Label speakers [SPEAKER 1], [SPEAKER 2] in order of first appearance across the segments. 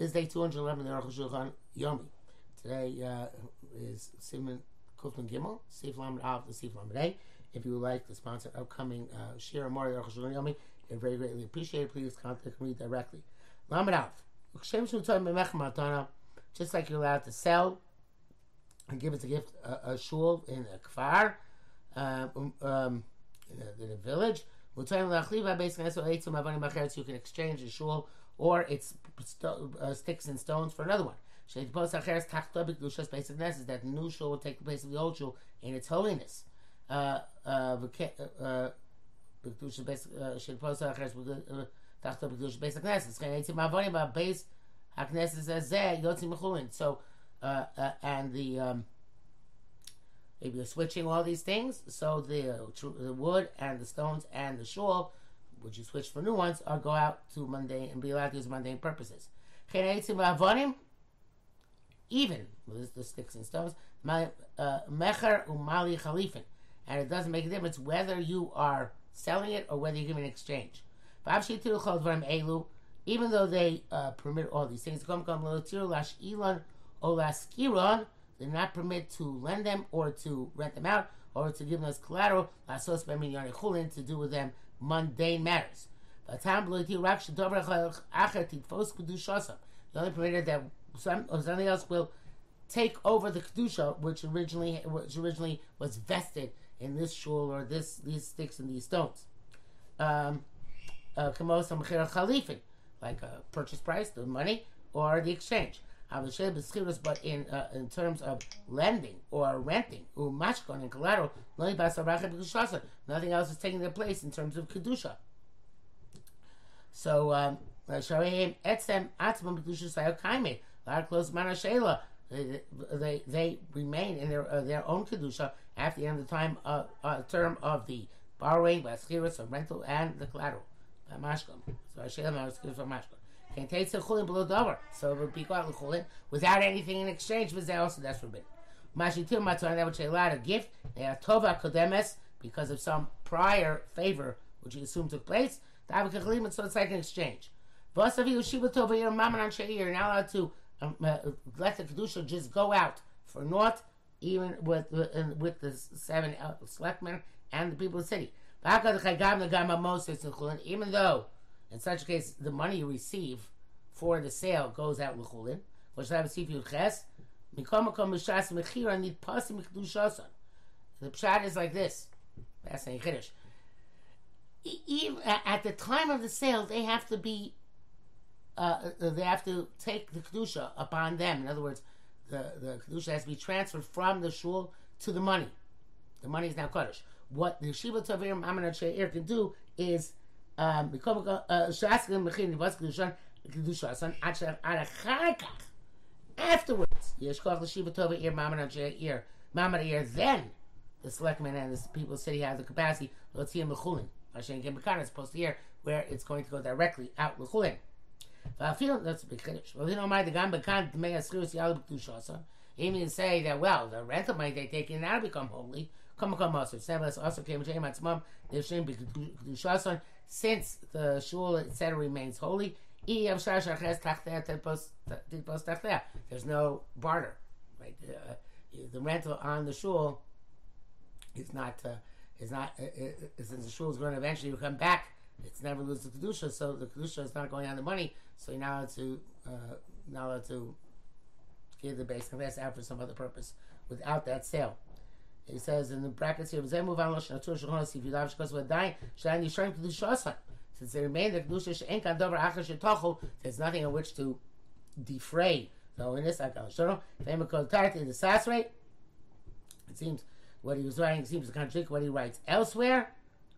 [SPEAKER 1] This day 211 in the Aruch Shulchan Yomi. Today uh, is Simon Kufman Gimel, Sif Lamed Av, the Sif Lamed If you would like to sponsor upcoming uh, Shir Mori Aruch Shulchan Yomi, it's very greatly appreciated. Please contact me directly. Lamed Av. Just like you're allowed to sell and give as a gift a, a shul in a kfar, um, um, in, a, in a village. You can exchange a shul or its uh, sticks and stones for another one. basic is that the new shul will take the place of the old shul in its holiness. Uh, uh, so, uh, uh, and the um, if you're switching all these things, so the, the wood and the stones and the shul, which you switch for new ones, or go out to mundane and be allowed to use mundane purposes. Even with the sticks and stones, uh, mecher umali chalifin, and it doesn't make a difference whether you are selling it or whether you're giving an exchange. Even though they uh, permit all these things, they're not permit to lend them or to rent them out or to give them as collateral, to do with them mundane matters. The only permitted that some, something else will take over the kedusha, which originally which originally was vested in this shul or this these sticks and these stones. Um, uh, like a purchase price, the money, or the exchange but in uh, in terms of lending or renting, umashkon and collateral, nothing else is taking their place in terms of kedusha. So, um. They, they remain in their uh, their own kedusha after the end of the time uh, uh, term of the borrowing, baschiris, or rental, and the collateral. Mashkon. So is for mashkon. Can't take chulin below davar. So it would be called chulin without anything in exchange. But also that's forbidden. Mashitim matzah that would say a lot of gift. They are tova kodemes because of some prior favor which you assume took place. So it's like an exchange. You're not allowed to um, uh, let the kedusha just go out for naught, even with uh, with the seven uh, selectmen and the people of the city. Even though in such a case, the money you receive for the sale goes out l'chulin. The pshat is like this. That's. Even at the time of the sale, they have to be. Uh, uh, they have to take the kedusha upon them. In other words, the the kedusha has to be transferred from the shul to the money. The money is now kaddish. What the shiva tavir mamanat she'ir can do is afterwards, Yeshkov L'Shiva Tova Ir Mamad Ir Mamad Ir, then the selectmen and the people said he has the capacity, see him L'chulin. Hashem Gem Bekan supposed to hear where it's going to go directly out L'chulin. Va'afil, that's big you know, my the Gam Bekan Dmei Aschirus Yalu B'Kedusha Even say that, well, the rental money they take in, that'll become holy. Come come also. Nevertheless, also came to Matzmam, Nishim B'Kedushason, since the shul etc. remains holy. There's no barter, right? Uh, the rental on the shul is not uh, is not uh, uh since the shul is going to eventually come back. It's never lose the kedusha, so the kedusha is not going on the money. So you're now to uh, now to give the base class out for some other purpose without that sale. He says in the brackets here, "Zeh move on loshna tur shulchan si vidav shkos v'dayin shani yishrayim kedusha asan." Since they remain the kedusha she'en kan davar achar shetochel, there's nothing on which to defray. So in this akal shono, fame kol tarti the sas rate. It seems what he was writing seems to contradict what he writes elsewhere,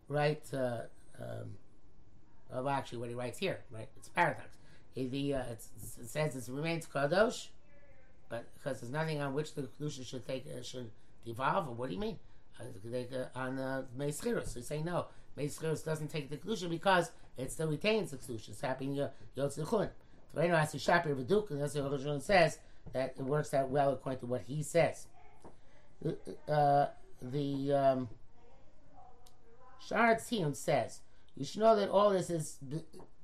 [SPEAKER 1] right? Uh, um, well, actually, what he writes here, right? It's paradox. the, uh, it says it remains kadosh, but because there's nothing on which the kedusha should take uh, should what do you mean? Uh, uh, on uh, they say no. Meischiris doesn't take the kedusha because it still retains the kedusha. It's happening Yotzichun. Toreno has to shapir v'duk, and that's what Rosh says that it works out well according to what he says. Uh, the um, Shaar HaTziyun says you should know that all this is b-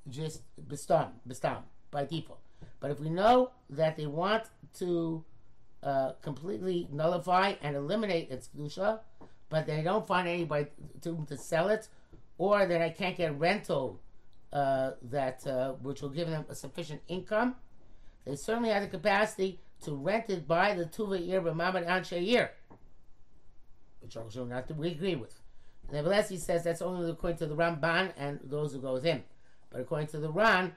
[SPEAKER 1] just bestam, bestam by default. But if we know that they want to uh, completely nullify and eliminate its kedusha, but they don't find anybody to, to sell it, or that I can't get rental uh, that uh, which will give them a sufficient income, they certainly have the capacity to rent it by the tuva b'mamad anshe year, which also not we agree with. Nevertheless, he says that's only according to the Ramban and those who go with him. But according to the Ran,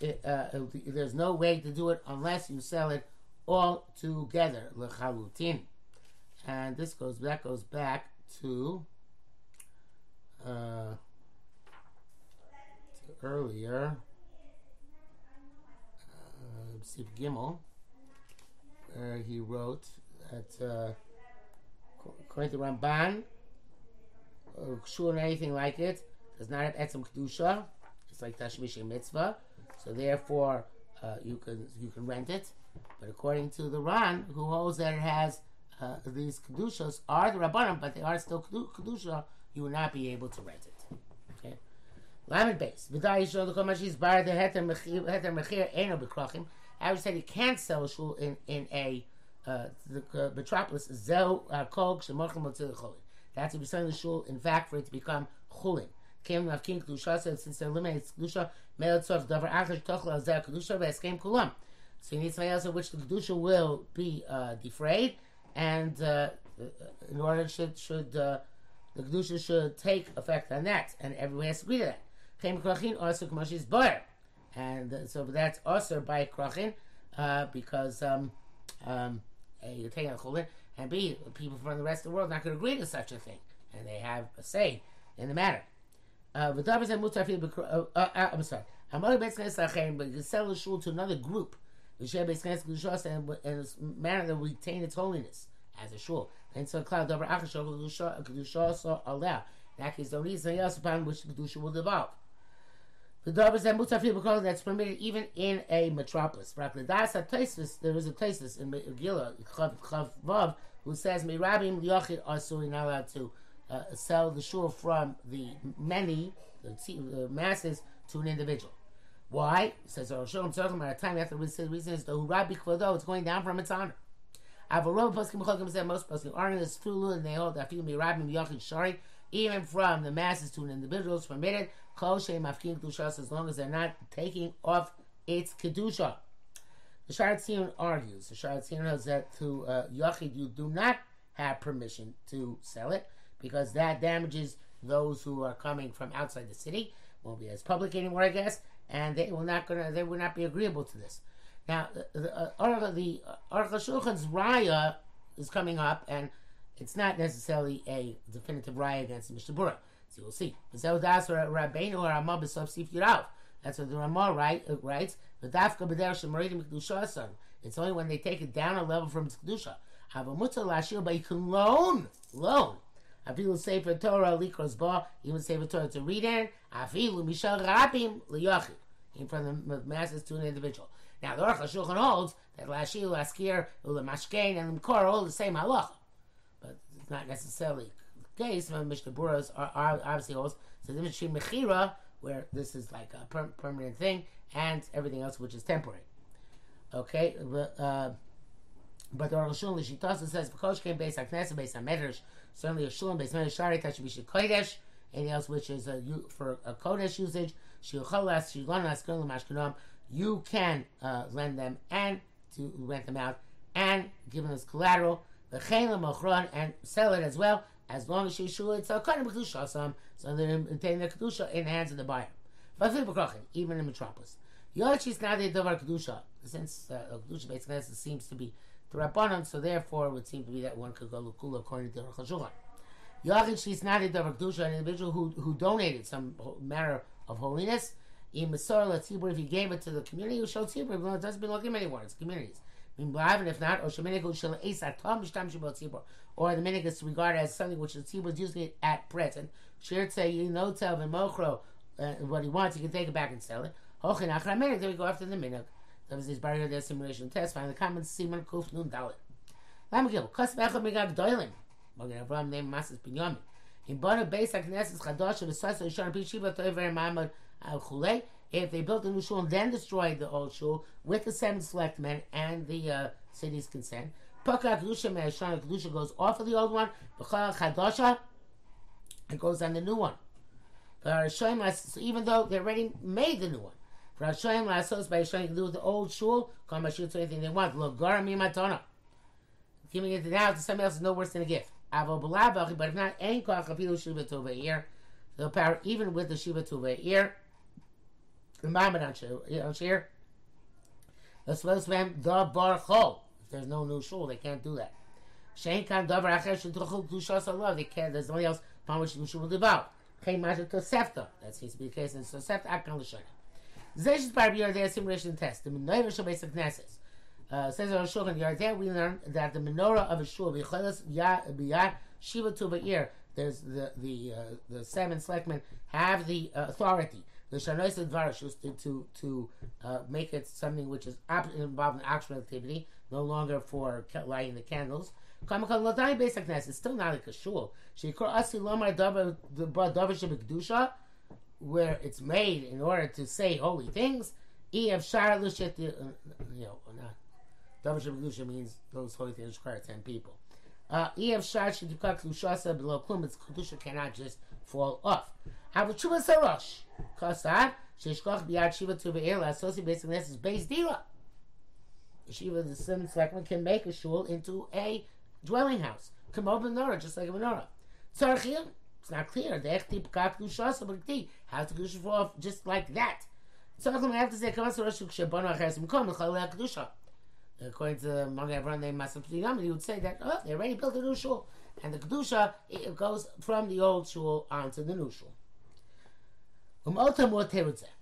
[SPEAKER 1] it, uh, there's no way to do it unless you sell it all together, lechalutin. And this goes that goes back to, uh, to earlier, uh, Sif Gimel, where he wrote that uh, according to Ramban, uh, or anything like it does not have etzem kedusha. It's like tashmish mitzvah, so therefore uh, you can you can rent it. But according to the Ran, who holds that it has uh, these kedushas are the rabbanim, but they are still kedusha, you will not be able to rent it. Okay. Lamed base. V'day yishol the komashis bar the heter mechir eno bekrachim. I would say you can't sell a shul in in a uh, the uh, metropolis. Zel uh, kol shemochem otzil That's to be selling the shul. In fact, for it to become chulin. Came of king kedusha said since they eliminated kedusha, me'etzov davar achash tochla zel kedusha ve'eskem kulam. So you need something else in which the kedusha will be uh, defrayed, and uh, in order should should uh, the kedusha should take effect on that, and everyone has to agree to that. Chem krachin also kamashis bar, and uh, so that's also by krachin uh, because um, um, a, you're taking a chulin, and b people from the rest of the world are not going to agree to such a thing, and they have a say in the matter. Uh, uh, uh, I'm sorry. I'm only but you sell the shul to another group and in a manner that retain its holiness as a shul. And so cloud davar achashov kedusha also allow. That don't need something else upon which the kedusha will devolve. The davar that mutafil because that's permitted even in a metropolis. There is a thesis in Megillah Chav Vav who says "May Mirabim Yochid are not allowed to uh, sell the shul from the many, the, the masses, to an individual. Why? Says Rosh Hashanah at a time after we the reason is the Rabbi Kvodo, it's going down from its honor. I have a Avarov Poskim Chokim said most Poskim are in this Tulu and they hold that few Mirabim Yochid Shari, even from the masses to an individual is permitted. Kol Shem Afkin Kedushas as long as they're not taking off its Kedusha. The Sharat argues, the Sharat knows that to uh, Yochid you do not have permission to sell it because that damages those who are coming from outside the city. Won't be as public anymore, I guess and they will not gonna they will not be agreeable to this. Now, the uh, the Aruch Shulchan's raya is coming up, and it's not necessarily a definitive raya against Mishnah Berurah. So you'll see. That's what the Ramah right, uh, writes. It's only when they take it down a level from its kedusha. Have a mutter lashir, but you can loan, loan Afilu Sefer Torah likros ba, even Sefer Torah to read in. Afilu mishal rabim liyachid, in front of the masses to an individual. Now the Aruch HaShulchan holds that Lashil, Laskir, Ulamashkein, and Limkor are all the same halacha, but it's not necessarily the case. Mishnah Berurah are, are obviously holds so the Mishnah Mechira, where this is like a per- permanent thing, and everything else which is temporary. Okay, but. Uh, but the Aruch Shulchan Lishitasa says because came based on Knesset, based on Medrash, certainly a Shulam based on Shari be Kodesh, anything else which is a, for a Kodesh usage, Shiuchalas, Shilanas, Kulam, Mashkanam, you can uh, lend them and to rent them out and give them as collateral, the Chayla and sell it as well, as long as Yeshua, it's a Kodesh Kedusha, so they're maintaining the Kedusha in the hands of the buyer. Even in Metropolis. Yochis now they Dovar Kedusha, since uh, Kedusha basically seems to be the Rabbanon, so therefore it would seem to be that one could go Lukula according to the Chashulchan. Yachid she's not a Kedusha, an individual who, who donated some matter of holiness. In Masor Latibur, if he gave it to the community, who showed Tibur, it doesn't belong to anymore, it's communities. And if not, or the minig is regarded as something which the tzibur is using it at present. Shir say you know tell mochro uh, what he wants, he can take it back and sell it. Hochin achra minig, then we go after the minig. That was his barrier the simulation test. Find the common Simon Kuf Nun Dalit. Lamgil, Kos Bechel Megad Doilim. Magen Avram named Masas Binyamin. In Bona Beis HaKnesses Chadosh of the Sasa Yishon Pi Shiva Toiver Mamad Al Chulei. if they built a new shul and then destroyed the old shul with the seven selectmen and the uh, city's consent, Paka Kedusha Me'ashana Kedusha goes off of the old one, B'chal Chadosha, It goes on the new one. So even though they already made the new one. Hashem Lasos by Hashem can do with the old shul, to anything they want. Lo Garami Matona. Giving it now to somebody else is no worse than a gift. Avo Balabach, but if not, Ein Koach Apilu Shiva Tova ear. The power even with the Shiva Tova ear. The Mammon on Shir. The supposed them the Bar Chol. If there's no new shul, they can't do that. Shein Kan Davar Acher Shidruchel Dushas Allah. They can't. There's nobody else upon which the shul will devour. Kein Masha Tosefta. That seems to be the case in Tosefta Akan L'Shana. Zesh Bar Biyardeh simulation test. The Menorah Shal Basic Knesses. Uh, says on Shulchan Yardeh, we learn that the menorah of a shul b'chelas biyad shiva tu ba'ir. There's the the uh, the seven selectmen have the uh, authority. The shanois dvarashus to to to uh, make it something which is involved in actual activity, no longer for lighting the candles. It's still not like a shul. Where it's made in order to say holy things. EF Shara Lushet, you know, not Kedusha means those holy things require ten people. Uh, Ef Shar Shedukak Kedushasa below Klum, its Kedusha cannot just fall off. Havuchuva Sarosh, Kosar, Sheshkoch Biad Shiva Tu Be'er, associate basically this is base dila. Shiva, the seventh selectman, can make a shul into a dwelling house. Come over menorah, just like a menorah. Tzarchim, it's not clear. The Echti Pekak Kedushasa, but how to Kedusha fall off just like that. Tzarchim, I have to say, Kamas Rosh Shebanu Acheres Mkom, L'chalei Kedusha according to Magen Avraham named Masam he would say that oh, they already built a new shul, and the kedusha it goes from the old shul onto the new shul. Um,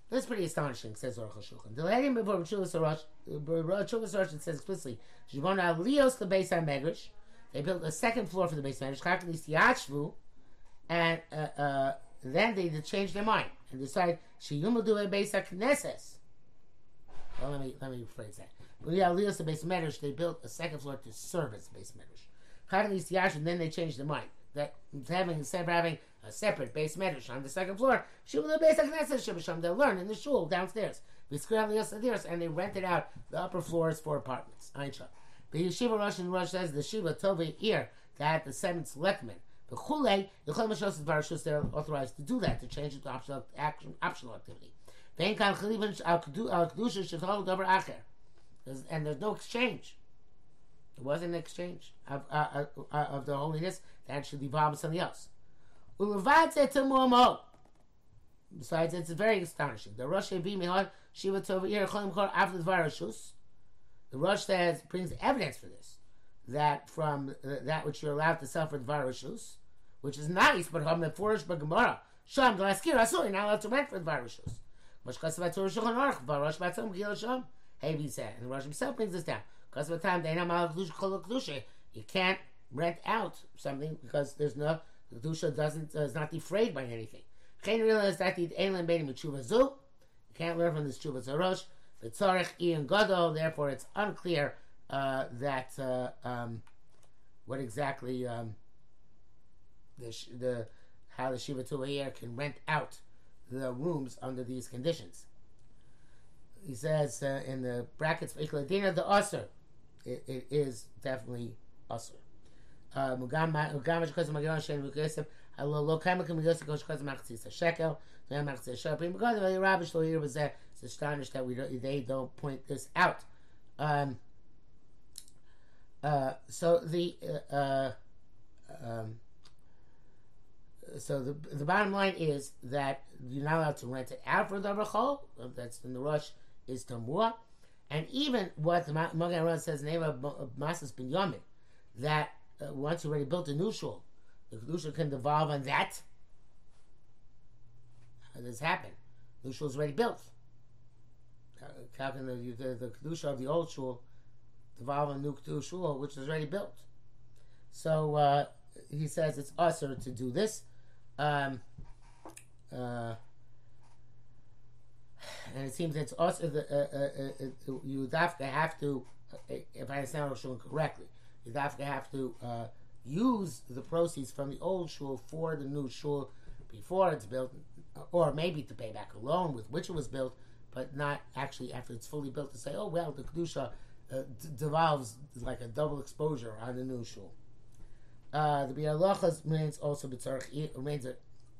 [SPEAKER 1] That's pretty astonishing, says Aruch HaShulchan. The lady before Chuvas Arash, it says explicitly, Shivon Lios the base on Medrash. They built a second floor for the base Medrash, Chaklis Yachvu, and uh, uh, then they changed their mind and do a base Knesses. Well, let me let me rephrase that. When the base medrash, they built a second floor to serve as base medrash. Yash, and then they changed their mind that having instead of having a separate base medrash on the second floor, shul the base Knesset Shibasham. They'll learn in the shul downstairs. And they rented out the upper floors for apartments. The yeshiva Rosh and Rosh says the shiva Tove here that the seventh selectmen. The chule, the chol mashos varashus, they're authorized to do that to change it to optional, action, optional activity. Vein kan chalivan al kedusha shethol davar acher. And there's no exchange. It wasn't an exchange of, uh, uh, uh, of the holiness that should devolve something else. Besides, it's very astonishing. The Rosh Mihad Shiva Tovir Cholim after the Varashus. The Rosh says brings evidence for this. That from uh, that which you're allowed to suffer the Varashus, which is nice, but from the Forish Bagamara, Sham Glaskir Asur, you're not allowed to rent for the Varashus. Mashkas Vatur Shulchan Aruch, Varosh Batzam Gil Sham. Heavy said, and the Rosh himself brings this down. The time they kedusha, you can't rent out something because there's no the kedusha doesn't uh, is not defrayed by anything. Can't realize that the Eilim Beidim Tshuva Zu. You can't learn from this Tshuva Zarosh. The Tzarech Ian Gadol. Therefore, it's unclear uh, that uh, um, what exactly um, the the how the Shiva Tuvayer can rent out the rooms under these conditions he says uh, in the brackets, Ikladina the Usr, it, it is definitely Usr. It's astonished that we don't, they don't point this out. Um, uh, so the uh, uh, um, so the the bottom line is that you're not allowed to rent it out for the rachol. That's in the rush is Tamua. And even what the Magen Avraham says of Masas bin Yamin, that uh, once you already built a new shul, the Kedusha can devolve on that. How does this happen? New shul is already built. How can the, the, the Kedusha of the old shul devolve on new shul which is already built? So uh, he says it's usher to do this. Um, uh, and it seems it's also the, uh, uh, uh, you have to have to, if I understand Rosh correctly, you have to have to use the proceeds from the old shul for the new shul before it's built. or maybe to pay back a loan with which it was built, but not actually after it's fully built to say, oh well, the kedusha uh, d- devolves like a double exposure on the new shul. Uh, the bialachas means also b'tzarich remains a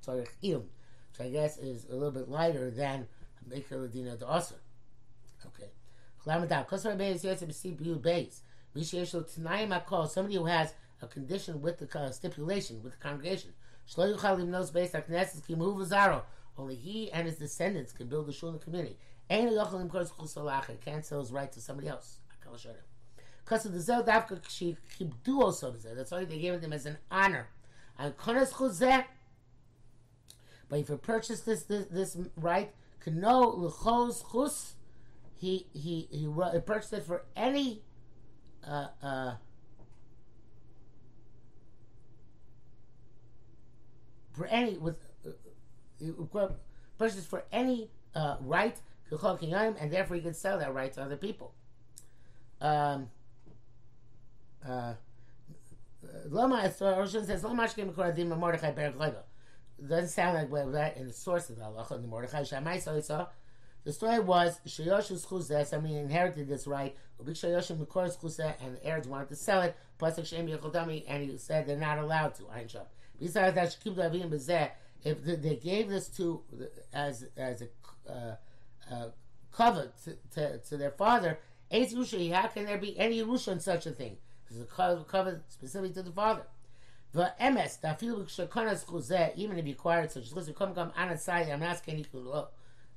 [SPEAKER 1] which I guess is a little bit lighter than Mekel Ladina Da'asa. Okay. Chlamadav. Kosar Beis Yetzer B'Si B'Yu Beis. Mishayeshlo Tanayim Akol. Somebody who has a condition with the uh, stipulation, with the congregation. Shlo Yuchal Limnos Beis HaKnesses Ki Muhu V'Zaro. Only he and his descendants can build the shul in the community. Ein Yochal Lim Kor Zchus. Can't sell his right to somebody else. Akal Shonim. Because of the Zel Davka She Kibdu also That's why they gave it him as an honor. And Konas Chuzeh. But if you purchase this, this, this right, Kno L'chos Chus, he, he, he, he purchased it for any uh, uh, for any with uh, purchased for any uh, right and therefore he can sell that right to other people. Um, Ber Doesn't sound like well, that in the source of the halacha in the Mordechai Shammai. The story was Shayosh Chuzeh, somebody inherited this right. Ubik Shayosh Mikor Chuzeh, and the heirs wanted to sell it. Pasuk Shem Yechodami, and he said they're not allowed to. Ein. Besides that, Shkim Davim Bezeh, if they gave this to as as a uh, uh, cover to, to, to, their father, Eitz Rusha, how can there be any Rusha in such a thing? It's a cover specifically to the father. The MS, the feel shekonas chuzeh, even if you acquired such as come come on side, I'm asking you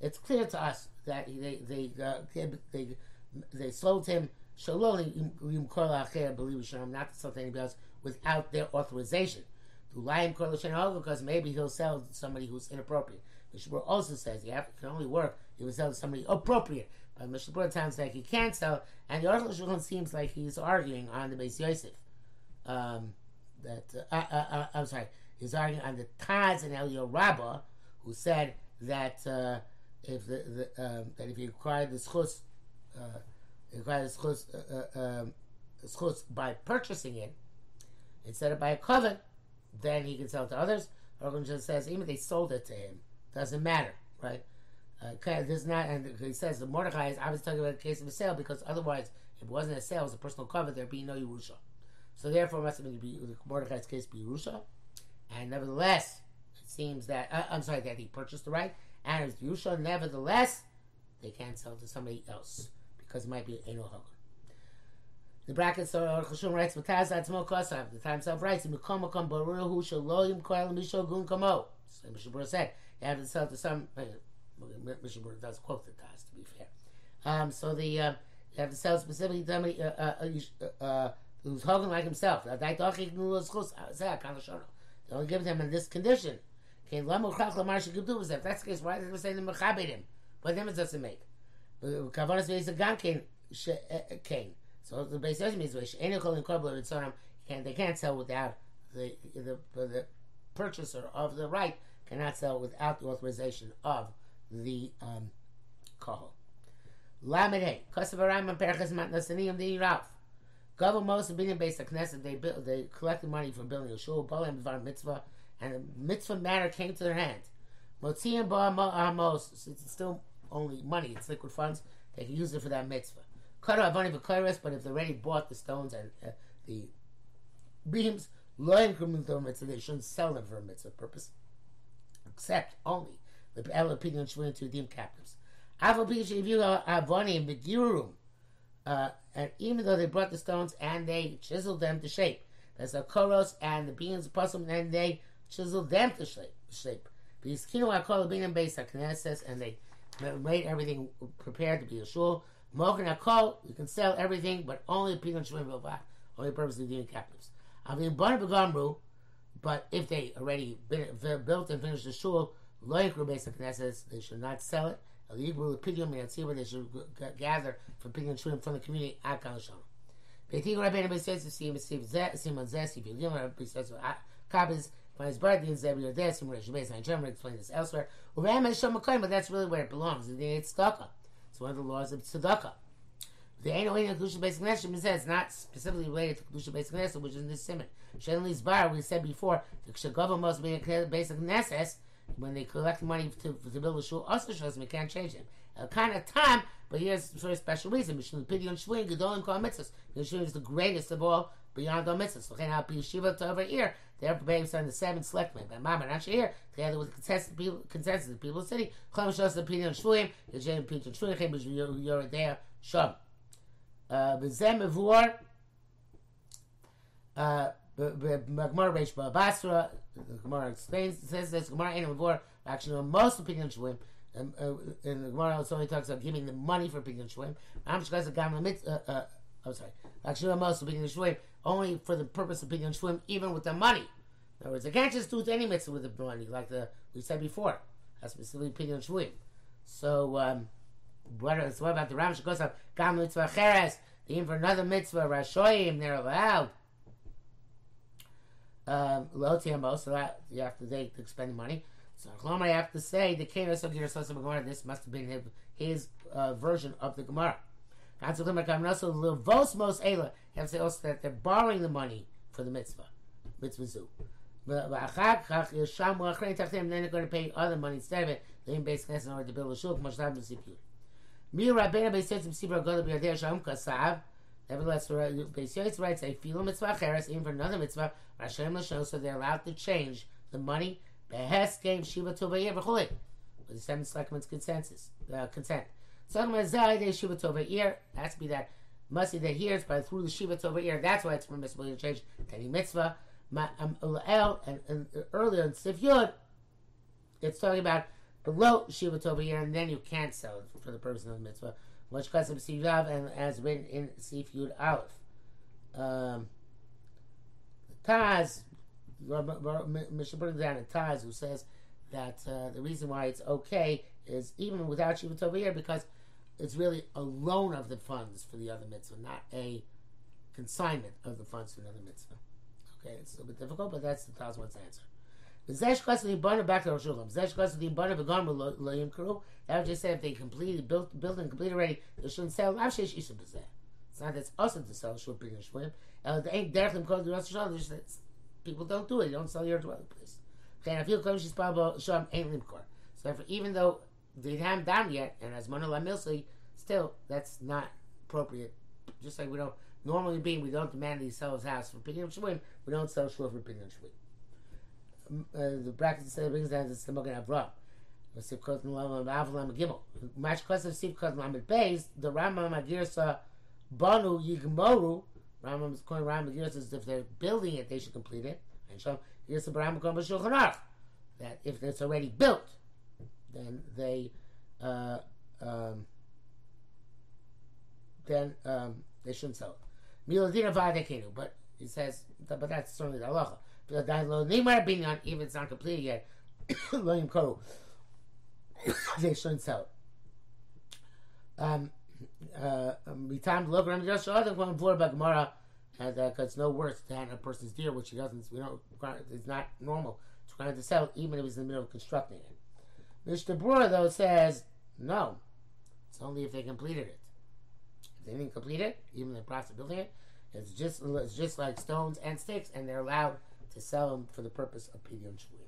[SPEAKER 1] it's clear to us that they they uh, they, they, they sold him shalom not to sell to anybody else without their authorization. To lie because maybe he'll sell to somebody who's inappropriate. Mishabur also says you have, can only work if you sell to somebody appropriate. But Mishabur sounds like he can't sell, and the Aruch seems like he's arguing on the Beis Yosef. Um, that uh, uh, uh, I'm sorry, he's arguing on the Taz and Elio Rabbah, who said that uh, if the, the um, that if you acquire the schus, uh, acquire the schus, uh, uh, um, schus by purchasing it instead of by a covet, then he can sell it to others. Organ just says even if they sold it to him, doesn't matter, right? Uh, this not, and he says the Mordechai is. Was talking about a case of a sale because otherwise, it wasn't a sale, it was a personal covet. There'd be no Yerusha. So therefore, it must have been be, Mordechai's case be Yerusha, and nevertheless, it seems that uh, I'm sorry that he purchased the right, and if Yusha, nevertheless, they can't sell to somebody else because it might be Eno Hagar. The brackets are Chashum writes, "V'taz atzmo kosav." The time self writes, "Mikom makom baruch hu shaloyim koel mishogun kamo." So Mishabur said, "You have to sell to some." Mishabur does quote the Taz, to be fair. Um, so the uh, you have to sell specifically to somebody uh, uh, uh, uh who's holding like himself. They only give them in this condition. Okay, If that's the case, why did we say the mechabed him? What difference does it make? Kavanas veis a kain kain. So the base doesn't mean which any kol in korbel ritzonim can they can't sell without the the the purchaser of the right cannot sell without the authorization of the um, kohol. Lamed Kosovaram and Perchas Matnasanim the. Government most of being based on Knesset, they built, they collected money for building a shul, Bolam Bvar Mitzvah, and the mitzvah matter came to their hand. Motziim ba'amos, since it's still only money, it's liquid funds, they can use it for that mitzvah. Off only for but if they already bought the stones and uh, the beams, loin mitzvah, they shouldn't sell them for a mitzvah purpose, except only the El opinion shvuin to redeem captives. Avol if you avonim begirum, uh, and even though they brought the stones and they chiseled them to shape, there's a koros and the beams, puzzle, and they chiseled them to shape. Because Kino Akol being based on Knesset, and they made everything prepared to be a shul. Mokin Akol, you can sell everything, but only Pinot Shemim only purpose of dealing captives. I mean, but if they already built and finished the shul, Loikru based on Knesset, they should not sell it. The Yibru Pidyon Miyatzibah, they should gather from Pidyon Shemim from the community at Kalashon. Beitig Rabbeinu says to see him, Simon Zesi, Rabbi says, Kabbas, by his birth, the Zebul Yodes, from Rish Beis Hashem, explain this elsewhere. Uram Hashem Makayim, but that's really where it belongs. In the. It's one of the laws of Tzedakah. The ain't in Kedusha Beis Knesset it's not specifically related to Kedusha Beis Knesset, which is in this simon. Shenli's bar, we said before, the Kshagava must be a Beis Knesset, when they collect money to, to build a shul, also shows we can't change them. A kind of time, but here's for a special reason. Mishnah Pidyon Shvuim Gedolim Kol Mitzvahs. Yeshua is the greatest of all beyond all mitzvahs. So, I'll be Shiva to over here. They're based on the seven selectmen. But Mama not here together with the consensus, people, of the people of the city. Chom Shos the Pidyon Shvuim. Yeshem Pidyon Shvuim. Chem Yoredea Shom. B'zem Mevur. Gemara Reish Basra, the Gemara explains, says this, Gemara Ein Mavor, actually, most of Shvuim, and, uh, and the Gemara also talks about giving the money for Shvuim. I'm Gam uh, uh, I'm sorry, actually, most of Shvuim, only for the purpose of Pidyon Shvuim, even with the money. In other words, they can't just do any mitzvah with the money, like the we said before. That's specifically Pidyon Shvuim. So, um, what, so what about the Ram Shekosam, Gam Mitzvah Cheres, even for another mitzvah, Rashoyim, they're allowed um, low TMO, so that you have to they expend money. So I have to say the Kena Sogir Sosa Gemara. This must have been his, his uh, version of the Gemara. You have to say also that they're borrowing the money for the mitzvah, mitzvah zoo. Then they're going to pay other money instead of it. They basically in order to build a shul. To see you. Mi Rabbeinu Beisetzim Sibra Gola B'Yadei Shalom Kasav. Nevertheless, Beis Yosef writes a feel mitzvah cheres, even for another mitzvah, Rashem Lashon, so they're allowed to change the money. Behes gave Shiva Tovayir v'chulei, with the seven selectmen's consensus, uh, consent. So Mazai de Shiva Tovayir has to be that must be that here, but through the Shiva Tovayir, that's why it's permissible to change any mitzvah. Um, and, and earlier in Sif Yud, it's talking about below Shiva Tovayir, and then you can't sell it for the purpose of the mitzvah which Kasim Sivav and as written in Sif Yud Aleph. Um, Taz, Mishnah brings down a Taz who says that uh, the reason why it's okay is even without Shiva here because it's really a loan of the funds for the other mitzvah, not a consignment of the funds for another mitzvah. Okay, it's a little bit difficult, but that's the Taz to answer. Zesh Kosli Bana back to Rosh Hashanah. Zesh Kosli Bana Begon Loyim Kuru. That would just say if they completed, built, built and completed already, they shouldn't sell. Isha Bezeh. It's not that it's also to sell Shul Pig and Shwim. And they ain't Derechim Kol Rosh Hashanah. People don't do it. You don't sell your dwelling place. Okay, I feel Kom Shis Sham ain't Limkor. So therefore, even though they haven't done yet, and as Mona Lamilsi, still, that's not appropriate. Just like we don't, normally being, we don't demand that he sell house for Pig and Shwim, we don't sell Shul for Pig and Shwim the bracket says brings down the Mogen Avram. Sif Kotan Lavam Avlam Gimel. Match class of Sif Kotan Lamed Beis, the Rambam Agirsa Banu Yigmoru. Rambam is calling Rambam Agirsa as if they're building it, they should complete it. And so here's the Rambam Kom Shulchan Aruch that if it's already built, then they uh, um, then um, they shouldn't sell it. Miladina Vadekenu, but he says, but that's certainly the halacha even it's not completed yet, William Koru, they shouldn't sell it. Um, uh, um, we time to look around just other one for by Gemara, and uh, it's no worse than a person's deer, which he doesn't. We don't. It's not normal to try to sell, even if he's in the middle of constructing it. Mr. Brewer though says no. It's only if they completed it. If they didn't complete it, even the process of building it, it's just it's just like stones and sticks, and they're allowed to sell them for the purpose of pidyon shvuim.